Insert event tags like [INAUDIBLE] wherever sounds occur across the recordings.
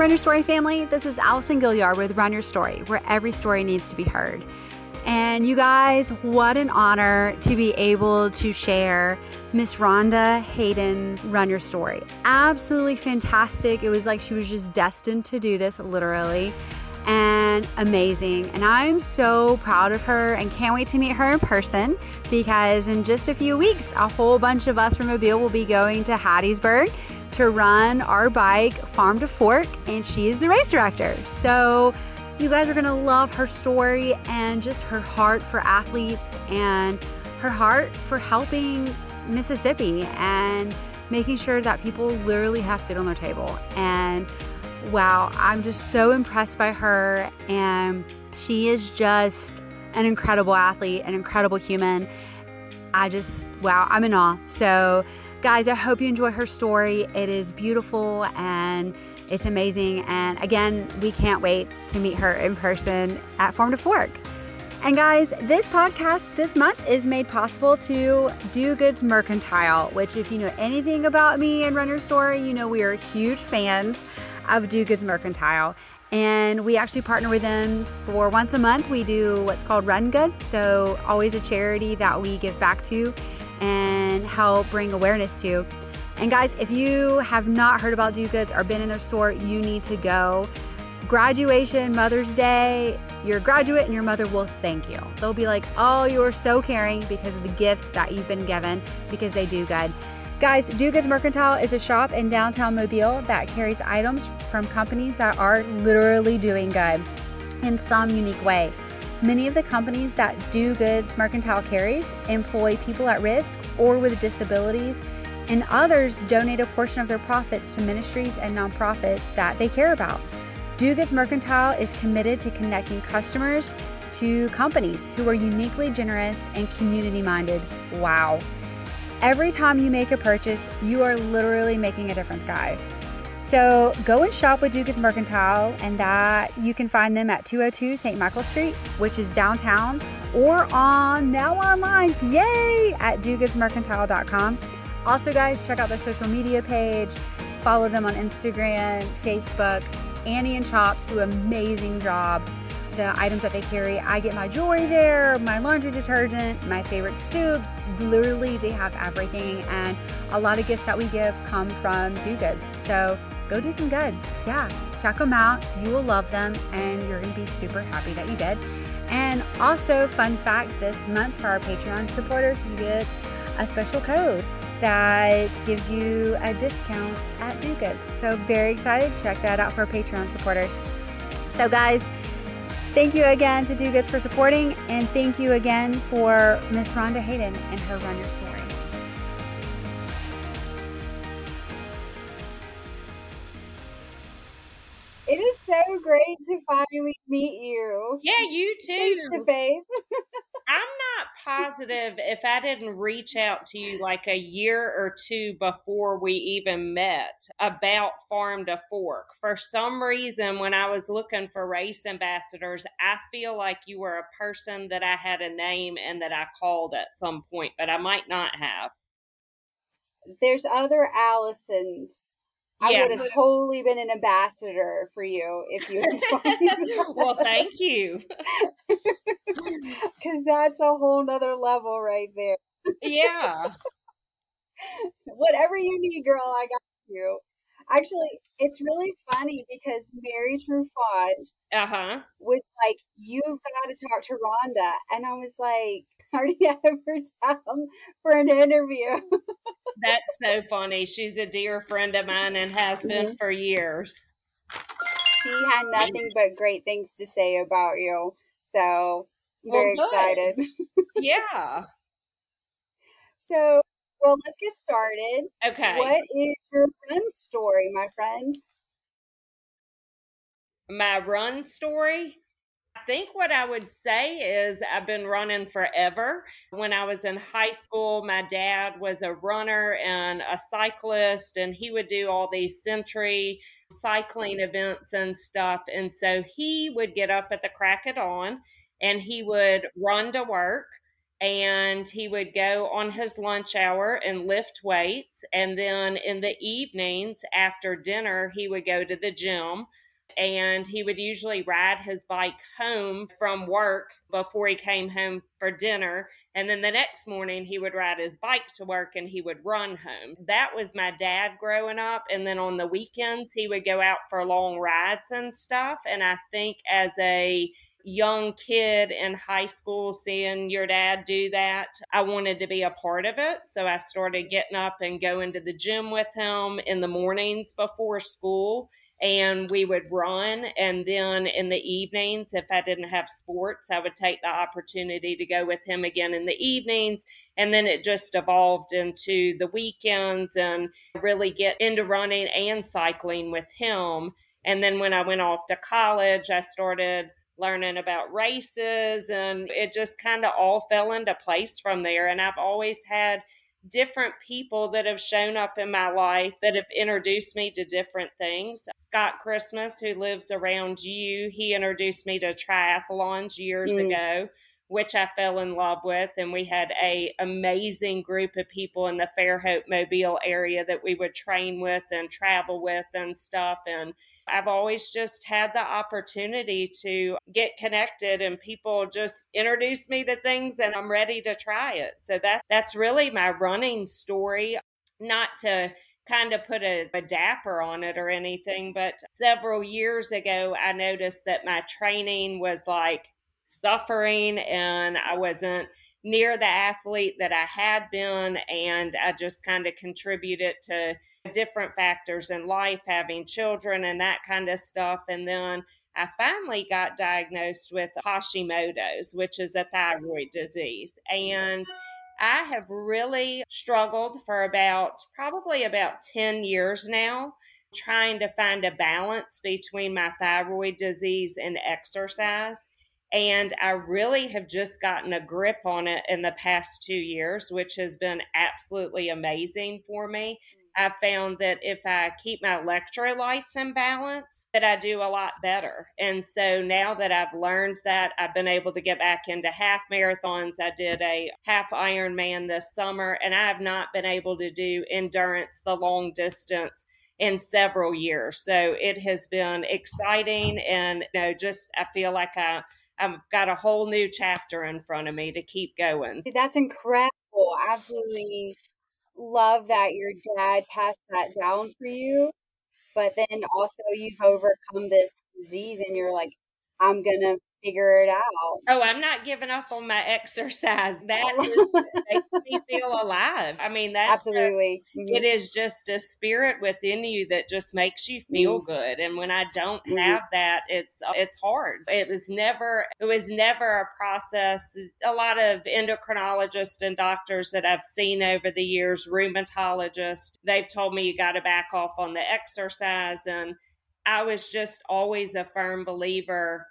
Run Your Story family. This is Allison Gaillard with Run Your Story, where every story needs to be heard. And you guys, what an honor to be able to share Miss Rhonda Hayden Run Your Story. Absolutely fantastic. It was like she was just destined to do this, literally, and amazing. And I'm so proud of her and can't wait to meet her in person because in just a few weeks, a whole bunch of us from Mobile will be going to Hattiesburg to run our bike farm to fork, and she is the race director. So, you guys are to love her story and just her heart for athletes and her heart for helping Mississippi and making sure that people literally have food on their table. And wow, I'm just so impressed by her. And she is just an incredible athlete, an incredible human. I just, wow, I'm in awe. So, guys, I hope you enjoy her story. It is beautiful and it's amazing. And again, we can't wait to meet her in person at Farm to Fork. And guys, this podcast this month is made possible to Do Goods Mercantile, which, if you know anything about me and Run Your Story, you know we are huge fans of Do Goods Mercantile. And we actually partner with them for once a month. We do what's called Run Good. So, always a charity that we give back to and help bring awareness to. And guys, if you have not heard about Do Goods or been in their store, you need to go. Graduation, Mother's Day, you're a graduate and your mother will thank you. They'll be like, oh, you are so caring because of the gifts that you've been given because they do good. Guys, Do Goods Mercantile is a shop in downtown Mobile that carries items from companies that are literally doing good in some unique way. Many of the companies that Do Goods Mercantile carries employ people at risk or with disabilities and others donate a portion of their profits to ministries and nonprofits that they care about. Do Goods Mercantile is committed to connecting customers to companies who are uniquely generous and community minded. Wow. Every time you make a purchase, you are literally making a difference, guys. So go and shop with Goods Mercantile, and that you can find them at 202 St. Michael Street, which is downtown, or on now online, yay, at dogoodsmercantile.com. Also, guys, check out their social media page. Follow them on Instagram, Facebook. Annie and Chops do an amazing job. The items that they carry, I get my jewelry there, my laundry detergent, my favorite soups. Literally, they have everything. And a lot of gifts that we give come from Do Goods. So go do some good. Yeah, check them out. You will love them, and you're going to be super happy that you did. And also, fun fact this month for our Patreon supporters, you get a special code that gives you a discount at Do Goods. So very excited. Check that out for Patreon supporters. So guys, thank you again to Do Goods for supporting, and thank you again for Miss Rhonda Hayden and her Run Your Story. So great to finally meet you. Yeah, you too. Face to [LAUGHS] face. I'm not positive if I didn't reach out to you like a year or two before we even met about Farm to Fork. For some reason, when I was looking for race ambassadors, I feel like you were a person that I had a name and that I called at some point, but I might not have. There's other Allisons I yeah. would have totally been an ambassador for you if you had [LAUGHS] Well, thank you. [LAUGHS] Because that's a whole nother level right there. Yeah. [LAUGHS] Whatever you need, girl, I got you. Actually, it's really funny because Mary Truffaut uh-huh. was like, You've got to talk to Rhonda. And I was like, [LAUGHS] How do you ever tell for an interview? [LAUGHS] That's so funny. She's a dear friend of mine and has been mm-hmm. for years. She had nothing but great things to say about you. So, very well, excited. [LAUGHS] yeah. So, well, let's get started. Okay. What is your run story, my friend? My run story? I think what I would say is I've been running forever. When I was in high school, my dad was a runner and a cyclist, and he would do all these century cycling events and stuff. And so he would get up at the crack of dawn and he would run to work and he would go on his lunch hour and lift weights. And then in the evenings after dinner, he would go to the gym and he would usually ride his bike home from work before he came home for dinner. And then the next morning, he would ride his bike to work and he would run home. That was my dad growing up. And then on the weekends, he would go out for long rides and stuff. And I think as a young kid in high school seeing your dad do that. I wanted to be a part of it. So I started getting up and going to the gym with him in the mornings before school. And we would run. And then in the evenings, if I didn't have sports, I would take the opportunity to go with him again in the evenings. And then it just evolved into the weekends and really get into running and cycling with him. And then when I went off to college, I started learning about races and it just kind of all fell into place from there and I've always had different people that have shown up in my life that have introduced me to different things. Scott Christmas who lives around you, he introduced me to triathlons years mm. ago which I fell in love with and we had a amazing group of people in the Fairhope Mobile area that we would train with and travel with and stuff and I've always just had the opportunity to get connected and people just introduce me to things and I'm ready to try it. So that that's really my running story. Not to kind of put a, a dapper on it or anything, but several years ago I noticed that my training was like suffering and I wasn't near the athlete that I had been and I just kind of contributed to different factors in life, having children and that kind of stuff. And then I finally got diagnosed with Hashimoto's, which is a thyroid disease. And I have really struggled for about probably about 10 years now trying to find a balance between my thyroid disease and exercise. And I really have just gotten a grip on it in the past two years, which has been absolutely amazing for me. I found that if I keep my electrolytes in balance, that I do a lot better. And so now that I've learned that, I've been able to get back into half marathons. I did a half Ironman this summer, and I have not been able to do endurance, the long distance in several years. So it has been exciting and you know, just I feel like I I've got a whole new chapter in front of me to keep going. That's incredible. Absolutely love that your dad passed that down for you, but then also you've overcome this disease and you're like, I'm gonna figure it out. Oh, I'm not giving up on my exercise. [LAUGHS] That is, makes me feel alive. I mean, that absolutely. Just, mm-hmm. it is just a spirit within you that just makes you feel mm-hmm. good. And when I don't mm-hmm. have that, it's it's hard. It was never it was never a process. A lot of endocrinologists and doctors that I've seen over the years, rheumatologists, they've told me you got to back off on the exercise and I was just always a firm believer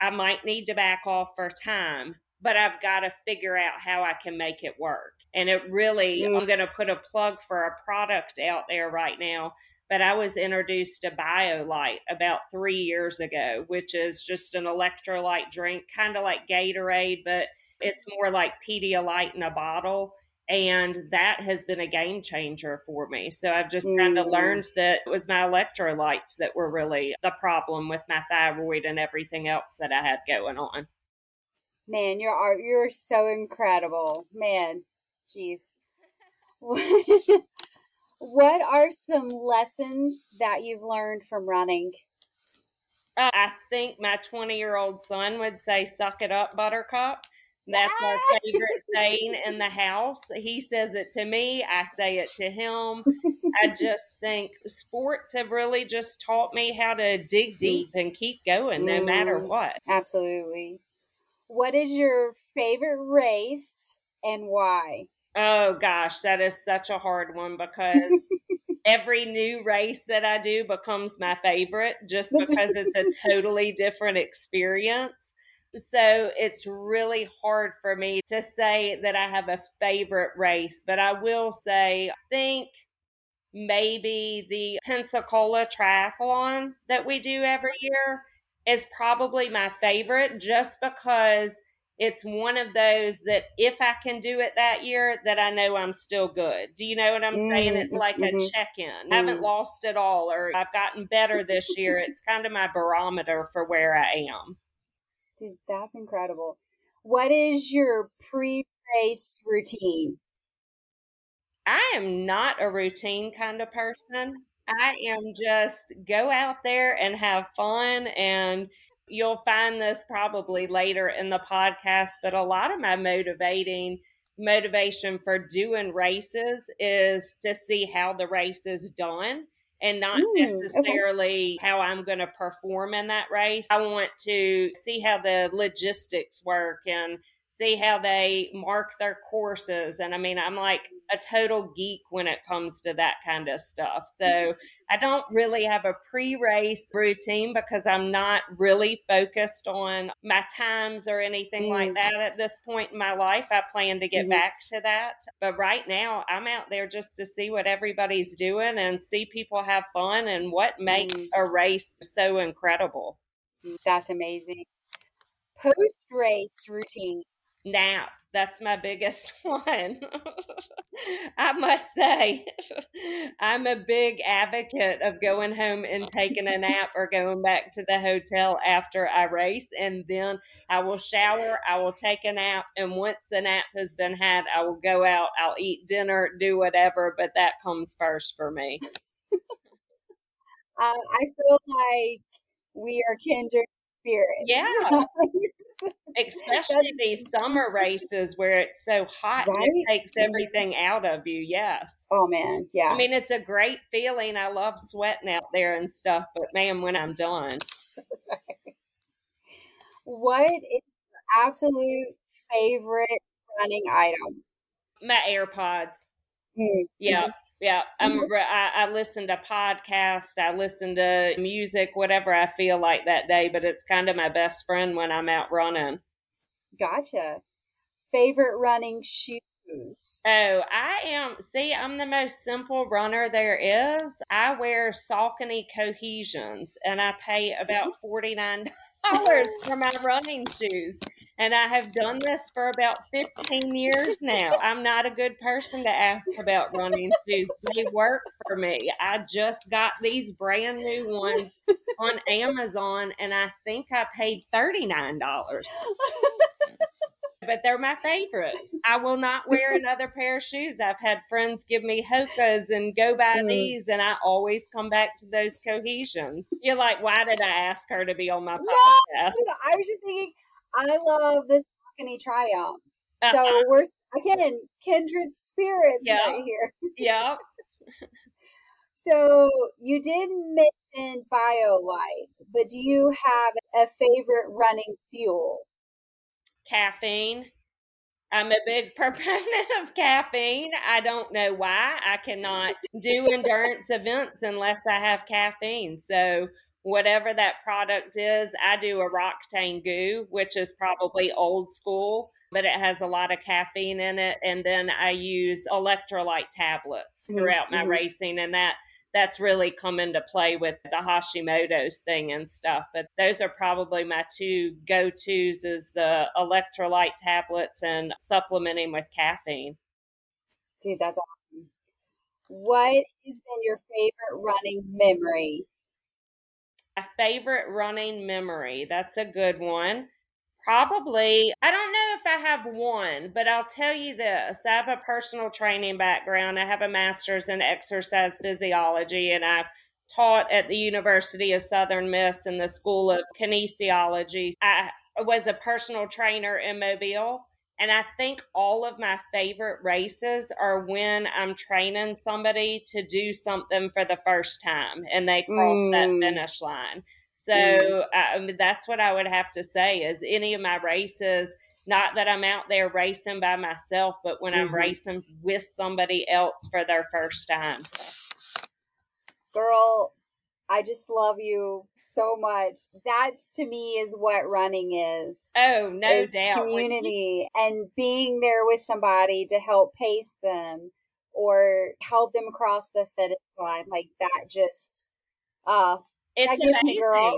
I might need to back off for time, but I've got to figure out how I can make it work. And it really, mm. I'm going to put a plug for a product out there right now. But I was introduced to Biolyte about three years ago, which is just an electrolyte drink, kind of like Gatorade, but it's more like Pedialyte in a bottle and that has been a game changer for me. So I've just kind of mm. learned that it was my electrolytes that were really the problem with my thyroid and everything else that I had going on. Man, you're you're so incredible, man. Jeez. [LAUGHS] what are some lessons that you've learned from running? Uh, I think my 20 year old son would say, Suck it up, Buttercup. That's my favorite saying in the house. He says it to me, I say it to him. I just think sports have really just taught me how to dig deep and keep going no mm, matter what. Absolutely. What is your favorite race and why? Oh gosh, that is such a hard one because every new race that I do becomes my favorite just [LAUGHS] because it's a totally different experience. So it's really hard for me to say that I have a favorite race, but I will say, I think maybe the Pensacola Triathlon that we do every year is probably my favorite just because it's one of those that if I can do it that year, that I know I'm still good. Do you know what I'm mm, saying? It's like mm-hmm. a check in. Mm. I haven't lost it all, or I've gotten better this year. It's kind of my barometer for where I am. Dude, that's incredible. What is your pre race routine? I am not a routine kind of person. I am just go out there and have fun and you'll find this probably later in the podcast, but a lot of my motivating motivation for doing races is to see how the race is done and not mm, necessarily okay. how I'm going to perform in that race. I want to see how the logistics work and see how they mark their courses. And I mean, I'm like a total geek when it comes to that kind of stuff. So I don't really have a pre race routine because I'm not really focused on my times or anything mm. like that at this point in my life. I plan to get mm-hmm. back to that. But right now, I'm out there just to see what everybody's doing and see people have fun and what makes mm. a race so incredible. That's amazing. Post race routine. Nap. That's my biggest [LAUGHS] one. I must say, I'm a big advocate of going home and taking a nap or going back to the hotel after I race. And then I will shower, I will take a nap. And once the nap has been had, I will go out, I'll eat dinner, do whatever. But that comes first for me. uh, I feel like we are kindred spirits. Yeah. [LAUGHS] Especially these summer races where it's so hot right? it takes everything out of you. Yes. Oh man, yeah. I mean, it's a great feeling. I love sweating out there and stuff, but man, when I'm done. what is your absolute favorite running item? My AirPods. Mm-hmm. Yeah. Yeah, I'm. Mm-hmm. I, I listen to podcasts. I listen to music, whatever I feel like that day. But it's kind of my best friend when I'm out running. Gotcha. Favorite running shoes? Oh, I am. See, I'm the most simple runner there is. I wear Saucony Cohesions, and I pay about mm-hmm. forty nine dollars for my running shoes. And I have done this for about 15 years now. I'm not a good person to ask about running shoes. They work for me. I just got these brand new ones on Amazon and I think I paid $39 [LAUGHS] but they're my favorite. I will not wear another pair of shoes. I've had friends give me Hokas and go buy mm. these, and I always come back to those cohesions. You're like, why did I ask her to be on my podcast? No, I was just thinking, I love this Saucony Triumph. Uh-uh. So we're again kindred spirits yep. right here. Yeah. [LAUGHS] so you did mention Biolyte, but do you have a favorite running fuel? caffeine. I'm a big [LAUGHS] proponent of caffeine. I don't know why. I cannot do endurance events unless I have caffeine. So, whatever that product is, I do a Roctane goo, which is probably old school, but it has a lot of caffeine in it. And then I use electrolyte tablets mm-hmm, throughout my mm-hmm. racing, and that that's really come into play with the Hashimoto's thing and stuff. But those are probably my two go tos is the electrolyte tablets and supplementing with caffeine. Dude, that's awesome. What has been your favorite running memory? Favorite running memory. That's a good one. Probably, I don't know if I have one, but I'll tell you this. I have a personal training background. I have a master's in exercise physiology, and I've taught at the University of Southern Miss in the School of Kinesiology. I was a personal trainer in Mobile. And I think all of my favorite races are when I'm training somebody to do something for the first time and they cross mm. that finish line. So mm. that's what I would have to say is any of my races, not that I'm out there racing by myself, but when mm-hmm. I'm racing with somebody else for their first time. Girl, I just love you so much. That's to me is what running is. Oh, no is doubt. Community and being there with somebody to help pace them or help them across the finish line. Like that just uh It's amazing. girl.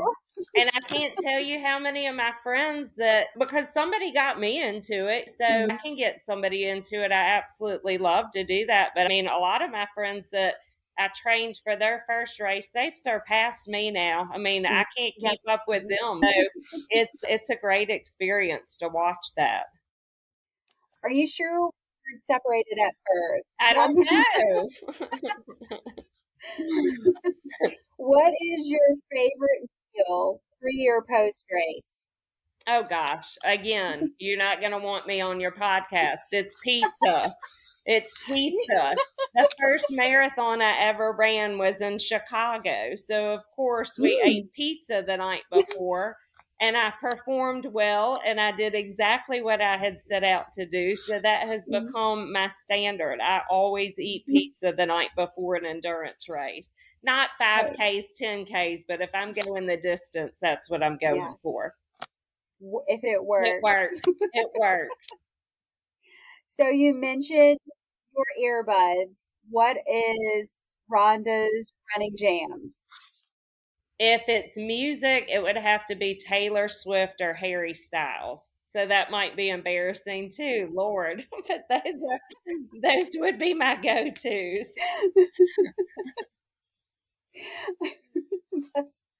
and I can't tell you how many of my friends that because somebody got me into it, so mm-hmm. I can get somebody into it. I absolutely love to do that. But I mean, a lot of my friends that I trained for their first race, they've surpassed me now. I mean, I can't keep up with them. So it's it's a great experience to watch that. Are you sure we're separated at first? I don't know. [LAUGHS] what is your favorite meal pre or post race? Oh gosh, again, you're not going to want me on your podcast. It's pizza. It's pizza. the first marathon I ever ran was in Chicago. So, of course, we mm. ate pizza the night before and I performed well and I did exactly what I had set out to do. So that has mm-hmm. become my standard. I always eat mm-hmm. pizza the night before an endurance race. Not 5Ks, 10Ks, but if I'm going the distance, that's what I'm going yeah. for. If it works. It works. [LAUGHS] it works. So you mentioned your earbuds. What is Rhonda's running jam? If it's music, it would have to be Taylor Swift or Harry Styles. So that might be embarrassing too, Lord. [LAUGHS] But those are, those would be my go tos. [LAUGHS]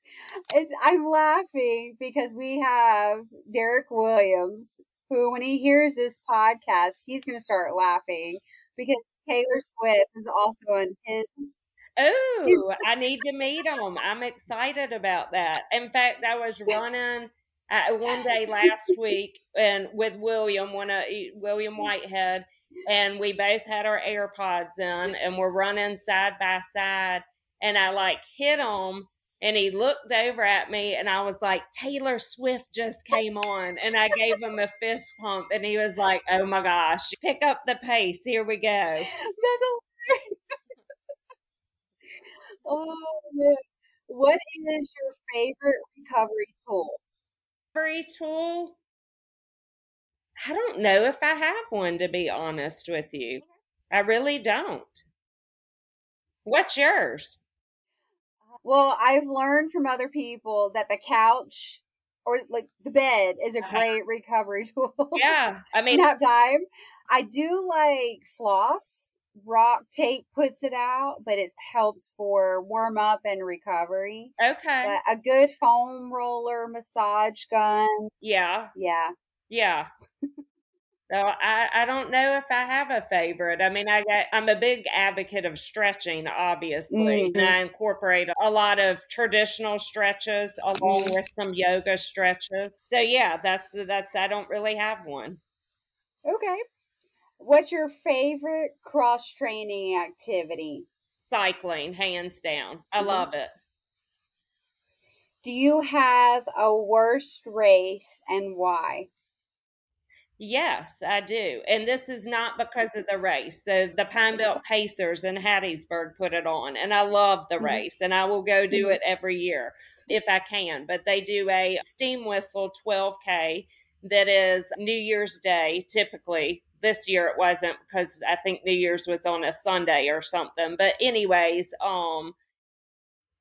I'm laughing because we have Derek Williams, who, when he hears this podcast, he's going to start laughing because Taylor Swift is also on his Oh, [LAUGHS] I need to meet him. I'm excited about that. In fact, I was running uh, one day last week and with William, one of William Whitehead, and we both had our AirPods in, and we're running side by side. And I like hit him, and he looked over at me, and I was like, Taylor Swift just came on, and I gave him a fist pump, and he was like, Oh my gosh, pick up the pace. Here we go. [LAUGHS] Oh, man. What is your favorite recovery tool? Recovery tool? I don't know if I have one, to be honest with you. I really don't. What's yours? Well, I've learned from other people that the couch or like the bed is a uh-huh. great recovery [LAUGHS] tool. Yeah. I mean, nap time. I do like floss RockTape puts it out, but it helps for warm up and recovery. Okay. But a good foam roller massage gun. Yeah. Yeah. Yeah. So I, I don't know if I have a favorite. I mean, I got, I'm a big advocate of stretching, obviously, mm-hmm. and I incorporate a lot of traditional stretches along with some yoga stretches. So yeah, that's that's I don't really have one. Okay. What's your favorite cross training activity? Cycling, hands down. I mm-hmm. love it. Do you have a worst race and why? Yes, I do. And this is not because of the race. So the Pine Belt Pacers in Hattiesburg put it on, and I love the mm-hmm. race, and I will go do mm-hmm. it every year if I can. But they do a steam whistle 12K that is New Year's Day, typically this year it wasn't because I think New Year's was on a Sunday or something. But anyways, um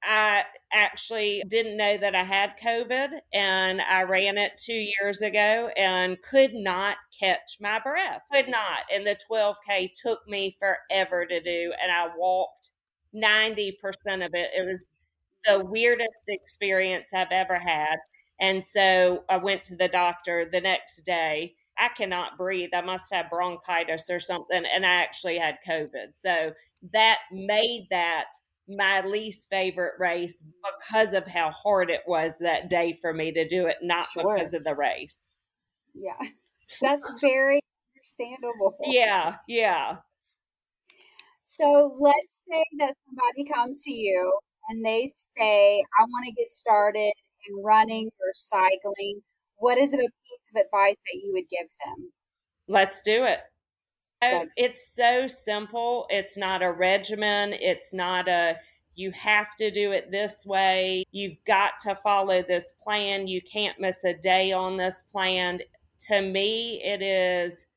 I actually didn't know that I had COVID and I ran it two years ago and could not catch my breath. Could not. And the 12K took me forever to do. And I walked 90% of it. It was the weirdest experience I've ever had. And so I went to the doctor the next day I cannot breathe. I must have bronchitis or something. And I actually had COVID. So that made that my least favorite race because of how hard it was that day for me to do it, not sure. because of the race. Yeah. [LAUGHS] That's very understandable. Yeah. Yeah. So let's say that somebody comes to you and they say, I want to get started in running or cycling. What is a piece of advice that you would give them? Let's do it. Good. It's so simple. It's not a regimen. It's not a, you have to do it this way. You've got to follow this plan. You can't miss a day on this plan. To me, it is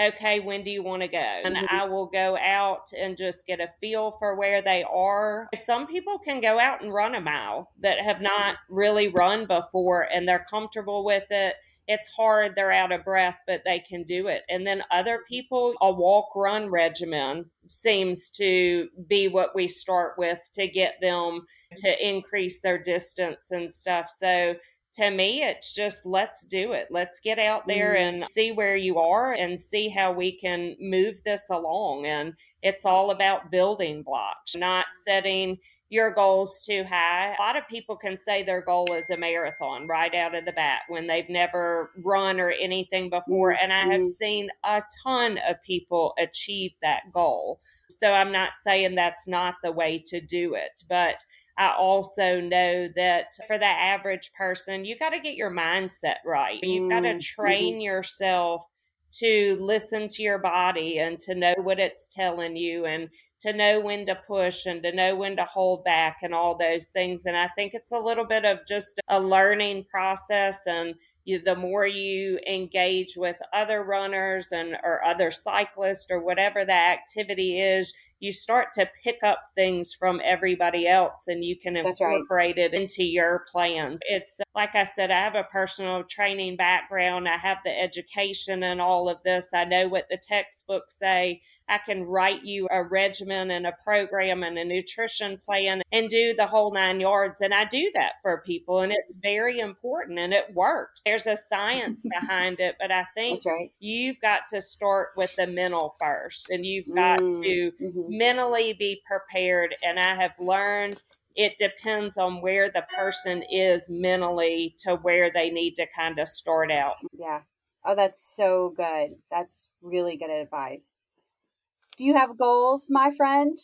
okay, when do you want to go? And mm-hmm. I will go out and just get a feel for where they are. Some people can go out and run a mile that have not really run before and they're comfortable with it. It's hard, they're out of breath, but they can do it. And then other people, a walk run regimen seems to be what we start with to get them to increase their distance and stuff. So to me, it's just let's do it. Let's get out there mm. and see where you are and see how we can move this along. And it's all about building blocks, not setting your goals too high. A lot of people can say their goal is a marathon right out of the bat when they've never run or anything before. And I have mm-hmm. seen a ton of people achieve that goal. So I'm not saying that's not the way to do it, but I also know that for the average person, you got to get your mindset right. You've got to mm-hmm. train yourself to listen to your body and to know what it's telling you and to know when to push and to know when to hold back and all those things. And I think it's a little bit of just a learning process and you, the more you engage with other runners and or other cyclists or whatever the activity is, you start to pick up things from everybody else and you can incorporate right. it into your plans. It's like I said, I have a personal training background. I have the education and all of this. I know what the textbooks say. I can write you a regimen and a program and a nutrition plan and do the whole nine yards. And I do that for people, and it's very important and it works. There's a science [LAUGHS] behind it, but I think right. you've got to start with the mental first, and you've got mm, to mm-hmm. mentally be prepared. And I have learned it depends on where the person is mentally to where they need to kind of start out. Yeah. Oh, that's so good. That's really good advice. Do you have goals, my friend?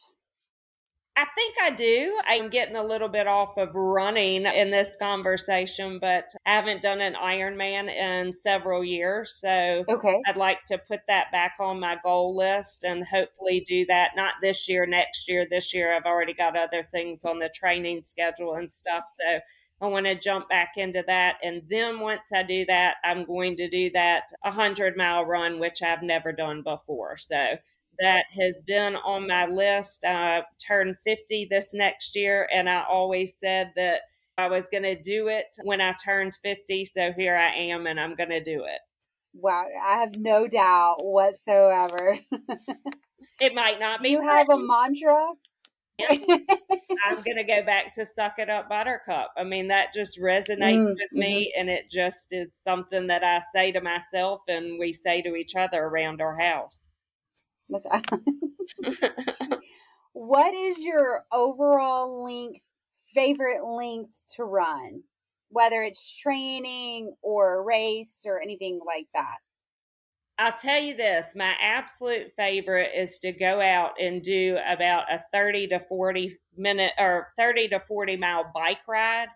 I think I do. I'm getting a little bit off of running in this conversation, but I haven't done an Ironman in several years. So okay. I'd like to put that back on my goal list and hopefully do that not this year, next year. This year, I've already got other things on the training schedule and stuff. So I want to jump back into that. And then once I do that, I'm going to do that 100 mile run, which I've never done before. So that has been on my list. I turned 50 this next year, and I always said that I was going to do it when I turned 50. So here I am, and I'm going to do it. Wow, I have no doubt whatsoever. it might not [LAUGHS] do be. Do you have a mantra? [LAUGHS] I'm going to go back to suck it up, buttercup. I mean, that just resonates mm, with me, mm-hmm. and it just is something that I say to myself and we say to each other around our house. That's [LAUGHS] what is your overall length favorite length to run? Whether it's training or a race or anything like that. I'll tell you this, my absolute favorite is to go out and do about a 30 to 40 minute or 30 to 40 mile bike ride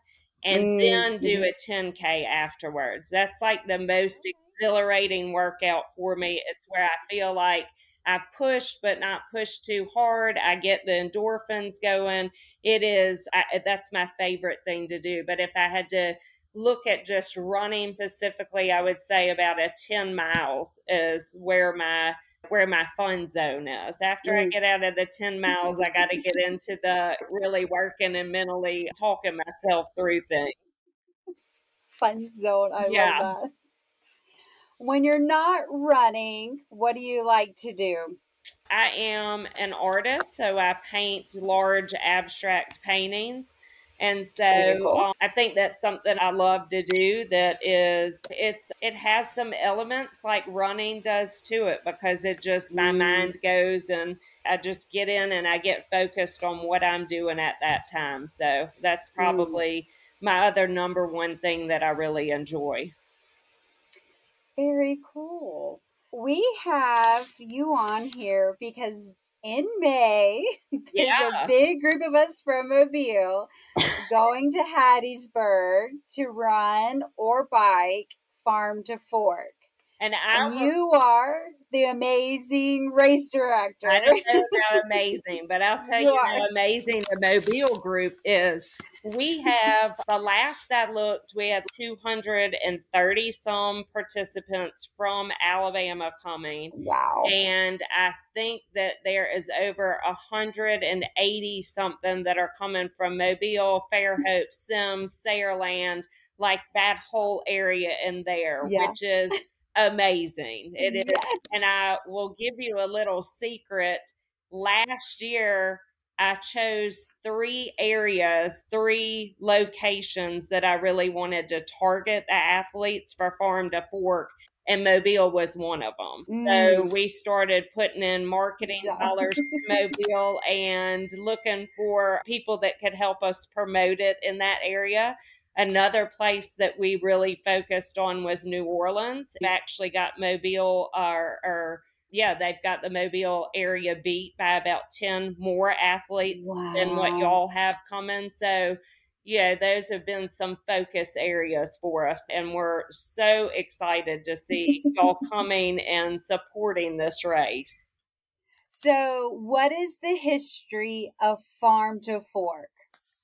and mm-hmm. then do mm-hmm. a 10K afterwards. That's like the most exhilarating workout for me. It's where I feel like I push, but not push too hard. I get the endorphins going. It is, I, that's my favorite thing to do. But if I had to look at just running specifically, I would say about a 10 miles is where my where my fun zone is. After mm. I get out of the 10 miles, I got to get into the really working and mentally talking myself through things. Fun zone. I yeah. love that. When you're not running, what do you like to do? I am an artist, so I paint large abstract paintings. And so um, I think that's something I love to do that is it's it has some elements like running does to it because it just my mm. mind goes and I just get in and I get focused on what I'm doing at that time. So that's mm. probably mm. my other number one thing that I really enjoy. Very cool. We have you on here because in May, [LAUGHS] there's yeah. a big group of us from Mobile going to Hattiesburg to run or bike farm to fork. And, I and you are the amazing race director. I don't know how amazing, but I'll [LAUGHS] tell you, you how amazing the Mobile group is. We have, the last I looked, we had 230 some participants from Alabama coming. Wow. And I think that there is over 180 something that are coming from Mobile, Fairhope, Semmes, Saraland, like that whole area in there, yeah. which is amazing. It is, and I will give you a little secret. Last year, I chose three areas, three locations that I really wanted to target the athletes for Farm to Fork, and Mobile was one of them. Mm. So we started putting in marketing dollars to Mobile and looking for people that could help us promote it in that area. Another place that we really focused on was New Orleans. We actually got Mobile or, or yeah, they've got the Mobile area beat by about 10 more athletes wow. than what y'all have coming. So, yeah, those have been some focus areas for us. And we're so excited to see [LAUGHS] y'all coming and supporting this race. So, what is the history of Farm to Fork?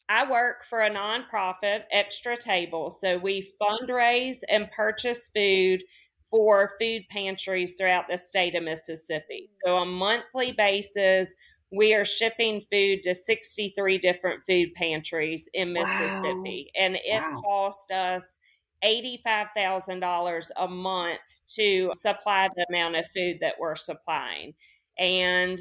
I work for a nonprofit, Extra Table. So we fundraise and purchase food for food pantries throughout the state of Mississippi. Mm. So on a monthly basis, we are shipping food to 63 different food pantries in Mississippi. Wow. And it wow. cost us $85,000 a month to supply the amount of food that we're supplying. And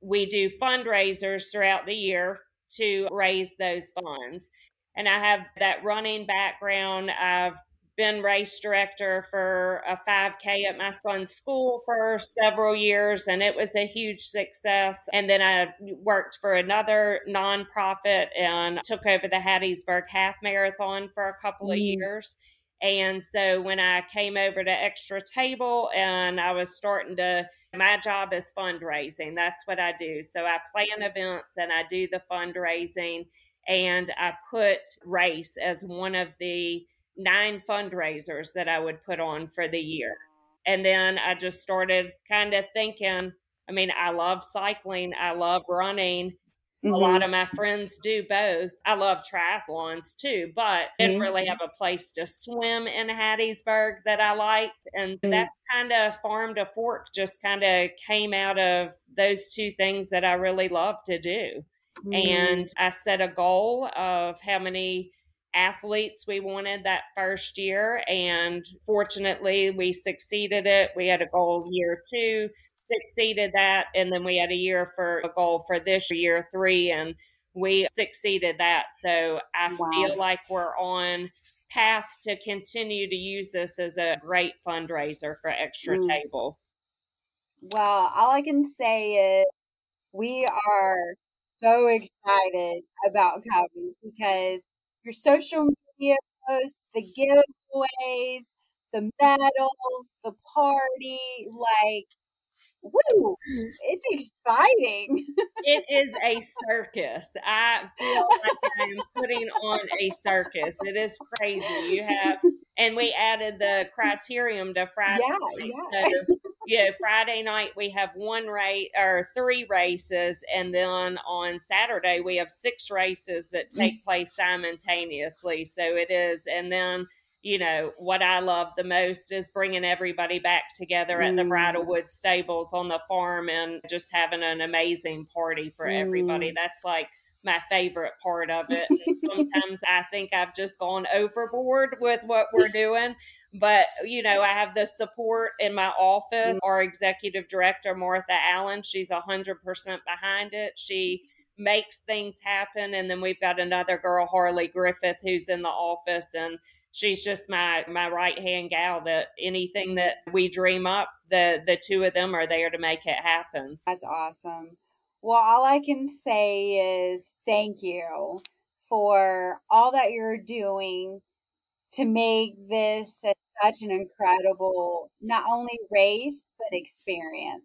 we do fundraisers throughout the year to raise those funds. And I have that running background. I've been race director for a 5K at my son's school for several years, and it was a huge success. And then I worked for another nonprofit and took over the Hattiesburg Half Marathon for a couple mm. of years. And so when I came over to Extra Table and I was starting to my job is fundraising. That's what I do. So I plan events and I do the fundraising and I put race as one of the nine fundraisers that I would put on for the year. And then I just started kind of thinking, I mean, I love cycling, I love running, Mm-hmm. A lot of my friends do both. I love triathlons too, but didn't mm-hmm. really have a place to swim in Hattiesburg that I liked. And mm-hmm. that's kind of farm to fork just kind of came out of those two things that I really love to do. Mm-hmm. And I set a goal of how many athletes we wanted that first year. And fortunately, we succeeded it. We had a goal year two succeeded that. And then we had a year for a goal for this year three, and we succeeded that. So I wow. feel like we're on path to continue to use this as a great fundraiser for Extra mm. Table. Well, all I can say is we are so excited about coming because your social media posts, the giveaways, the medals, the party, like woo, it's exciting. [LAUGHS] it is a circus. I feel like I'm putting on a circus. It is crazy. You have, and we added the criterium to Friday. Yeah, yeah. So, yeah, Friday night we have one race or three races, and then on Saturday we have six races that take mm. place simultaneously. So it is, and then you know, what I love the most is bringing everybody back together mm. at the Bridlewood stables on the farm and just having an amazing party for mm. everybody. That's like my favorite part of it. [LAUGHS] sometimes I think I've just gone overboard with what we're doing. But, you know, I have the support in my office. Mm. Our executive director, Martha Allen, she's 100% behind it. She makes things happen. And then we've got another girl, Harley Griffith, who's in the office and she's just my my right hand gal that anything that we dream up the the two of them are there to make it happen. That's awesome. Well all i can say is thank you for all that you're doing to make this such an incredible not only race but experience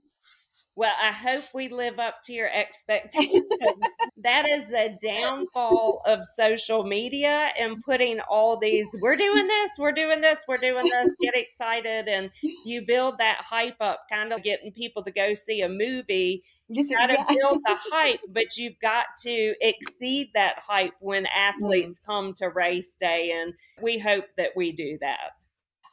Well, I hope we live up to your expectations. that is the downfall of social media and putting all these, we're doing this, we're doing this, we're doing this, get excited. And you build that hype up, kind of getting people to go see a movie. You got to build the [LAUGHS] hype, but you've got to exceed that hype when athletes mm. come to race day. And we hope that we do that.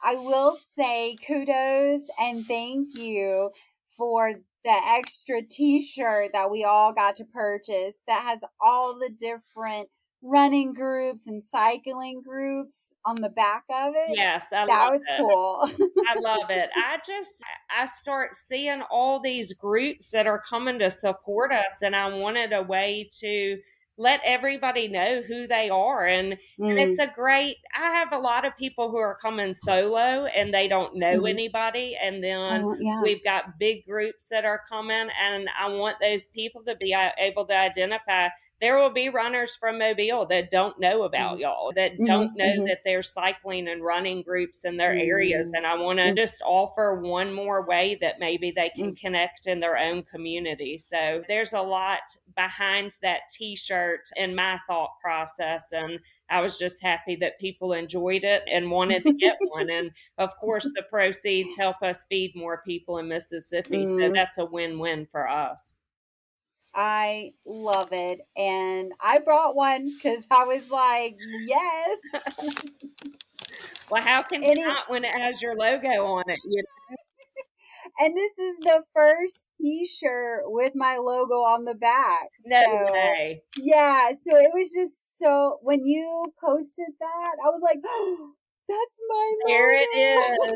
I will say kudos and thank you for the extra t-shirt that we all got to purchase that has all the different running groups and cycling groups on the back of it. Yes, I that was it. cool. I love it. I just I start seeing all these groups that are coming to support us and I wanted a way to let everybody know who they are and, mm. and it's mm. a great i have a lot of people who are coming solo and they don't know mm. anybody and then oh, yeah. we've got big groups that are coming and i want those people to be uh, able to identify there will be runners from Mobile that don't know about mm-hmm. y'all, that mm-hmm, don't know mm-hmm. that there's cycling and running groups in their mm-hmm. areas. And I want to mm-hmm. just offer one more way that maybe they can mm. connect in their own community. So there's a lot behind that t shirt in my thought process. And I was just happy that people enjoyed it and wanted to get [LAUGHS] one. And of course, the proceeds help us feed more people in Mississippi. So mm-hmm. that's a win win for us. I love it. And I brought one because I was like, yes. [LAUGHS] well, how can you not when it has your logo on it? You know? [LAUGHS] and this is the first t-shirt with my logo on the back. No so, way. Yeah, so it was just so when you posted that, I was like, [GASPS] oh, that's my logo. There it is.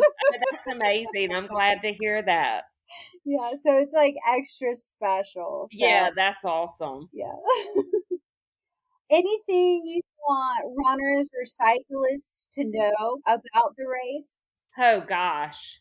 that's amazing. I'm glad to hear that yeah, so it's like extra special. So, yeah, that's awesome. Yeah. [LAUGHS] Anything you want runners or cyclists to know about the race? Oh gosh.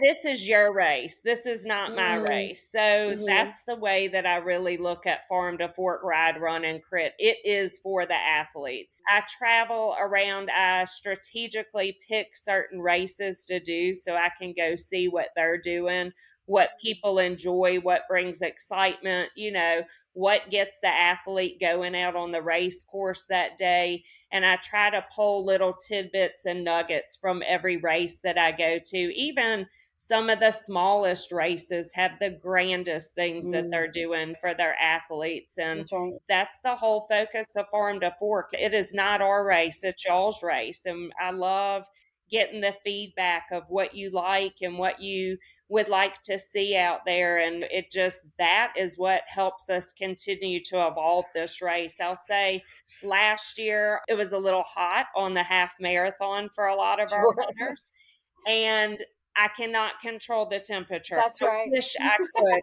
This is your race. This is not my mm-hmm. race. So mm-hmm. that's the way that I really look at farm to fork ride, run, and crit. It is for the athletes. I travel around, I strategically pick certain races to do so I can go see what they're doing, what people enjoy, what brings excitement, you know, what gets the athlete going out on the race course that day and I try to pull little tidbits and nuggets from every race that I go to, even some of the smallest races have the grandest things mm. that they're doing for their athletes. And that's, right. that's, the whole focus of Farm to Fork. It is not our race, it's y'all's race. And I love getting the feedback of what you like and what you would like to see out there. And it just, that is what helps us continue to evolve this race. I'll say last year it was a little hot on the half marathon for a lot of our runners. And I cannot control the temperature. That's right. I wish I could.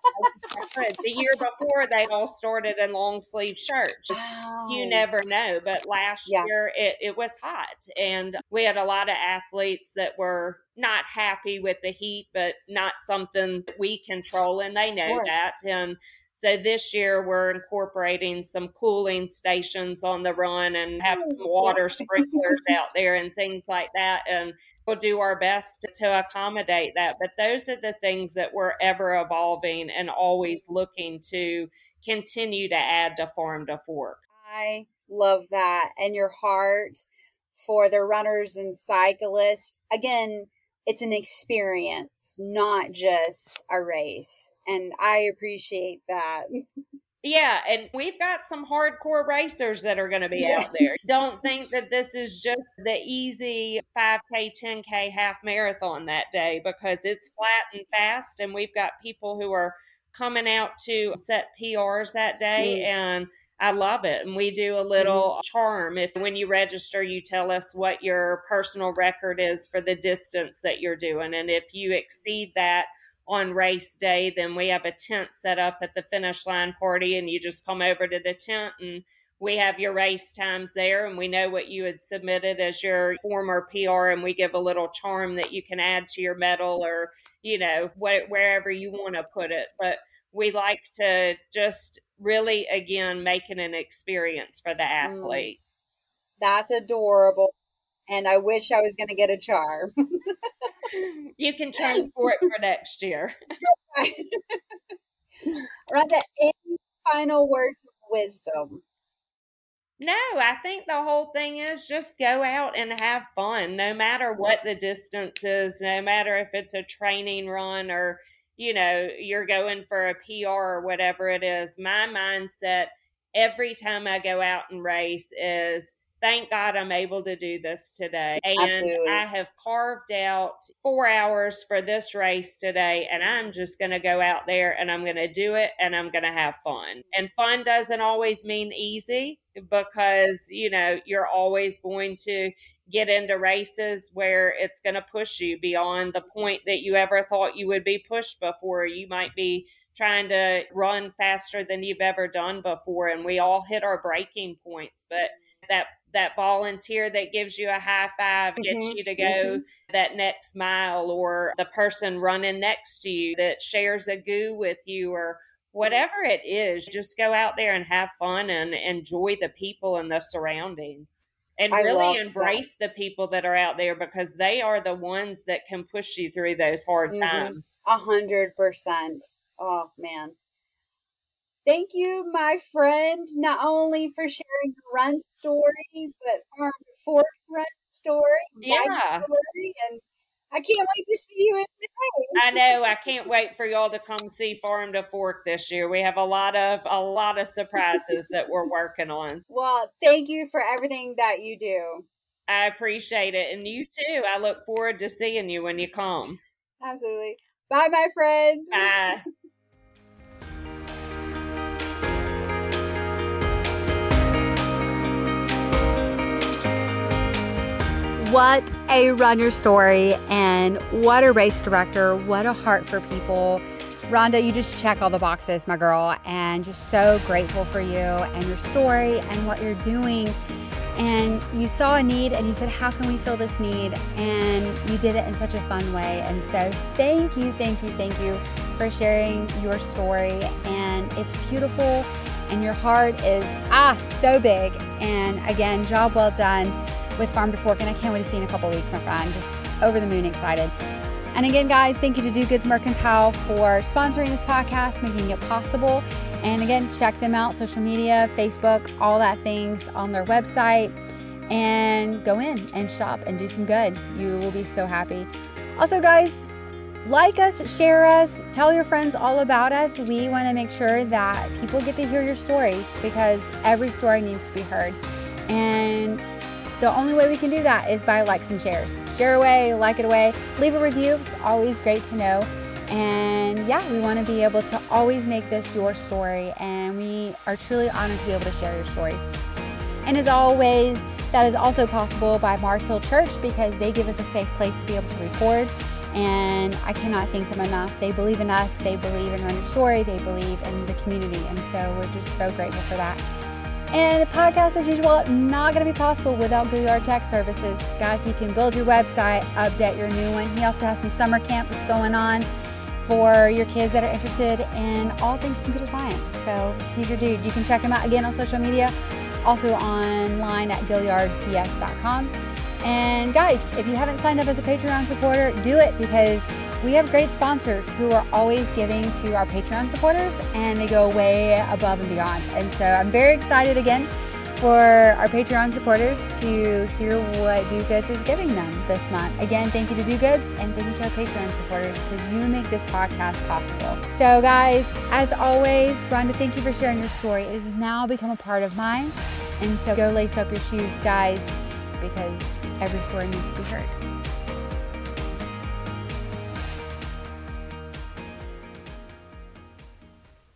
I could. The year [LAUGHS] before, they all started in long sleeve shirts. Oh. You never know. But last yeah. year, it, it was hot. And we had a lot of athletes that were not happy with the heat, but not something we control. And they know sure. that. And so this year we're incorporating some cooling stations on the run and have oh, some water [LAUGHS] sprinklers out there and things like that. And we'll do our best to accommodate that. But those are the things that we're ever evolving and always looking to continue to add to farm to fork. I love that. And your heart for the runners and cyclists. Again, it's an experience, not just a race. And I appreciate that. [LAUGHS] Yeah, and we've got some hardcore racers that are going to be out there. Don't think that this is just the easy 5K, 10K half marathon that day because it's flat and fast, and we've got people who are coming out to set PRs that day, mm. and I love it. And we do a little mm. charm. If when you register, you tell us what your personal record is for the distance that you're doing, and if you exceed that on race day, then we have a tent set up at the finish line party, and you just come over to the tent and we have your race times there and we know what you had submitted as your former PR and we give a little charm that you can add to your medal or you know wh- wherever you want to put it but we like to just really again make it an experience for the mm. athlete mm. that's adorable and I wish I was going to get a charm. [LAUGHS] you can train for it for next year. [LAUGHS] Rhonda, any final words of wisdom? No, I think the whole thing is just go out and have fun, no matter what the distance is, no matter if it's a training run or, you know, you're going for a PR or whatever it is. My mindset every time I go out and race is thank God I'm able to do this today. And Absolutely. I have carved out four hours for this race today, and I'm just going to go out there and I'm going to do it and I'm going to have fun. And fun doesn't always mean easy because, you know, you're always going to get into races where it's going to push you beyond the point that you ever thought you would be pushed before. You might be trying to run faster than you've ever done before and we all hit our breaking points but that that volunteer that gives you a high five gets Mhm, you to go mhm. that next mile or the person running next to you that shares a goo with you or whatever it is just go out there and have fun and enjoy the people and the surroundings and I really that. embrace the people that are out there because they are the ones that can push you through those hard Mhm. times A hundred percent. Oh man. Thank you, my friend, not only for sharing your run story, but Farm to Fork's run story, Yeah. story, and I can't wait to see you in May. I know. I can't wait for y'all to come see Farm to Fork this year. We have a lot of a lot of surprises that we're working on. Well, thank you for everything that you do. I appreciate it, and you too. I look forward to seeing you when you come. Absolutely. Bye, my friend. Bye. [LAUGHS] What a runner story and what a race director. What a heart for people. Rhonda, you just check all the boxes, my girl, and just so grateful for you and your story and what you're doing. And you saw a need and you said, How can we fill this need? And you did it in such a fun way. And so, thank you, thank you, thank you for sharing your story. And it's beautiful, and your heart is ah so big. And again, job well done with Farm to Fork, and I can't wait to see you in a couple weeks, my friend. Just over the moon excited. And again, guys, thank you to Do Goods Mercantile for sponsoring this podcast, making it possible. And again, check them out social media, Facebook, all that things on their website. And go in and shop and do some good. You will be so happy. Also, guys, like us, share us, tell your friends all about us. We want to make sure that people get to hear your stories because every story needs to be heard. And the only way we can do that is by likes and shares. Share away, like it away, leave a review. It's always great to know. And yeah, we want to be able to always make this your story. And we are truly honored to be able to share your stories. And as always, that is also possible by Mars Hill Church because they give us a safe place to be able to record. And I cannot thank them enough. They believe in us, they believe in Run Story, they believe in the community. And so we're just so grateful for that. And the podcast, as usual, not going to be possible without Gaillard Tech Services. Guys, he can build your website, update your new one. He also has some summer camps going on for your kids that are interested in all things computer science. So he's your dude. You can check him out again on social media, also online at gaillardts.com. And guys, if you haven't signed up as a Patreon supporter, do it because we have great sponsors who are always giving to our Patreon supporters and they go way above and beyond. And so I'm very excited again for our Patreon supporters to hear what Do Goods is giving them this month. Again, thank you to Do Goods and thank you to our Patreon supporters because you make this podcast possible. So, guys, as always, Rhonda, thank you for sharing your story. It has now become a part of mine. And so go lace up your shoes, guys, because every story needs to be heard.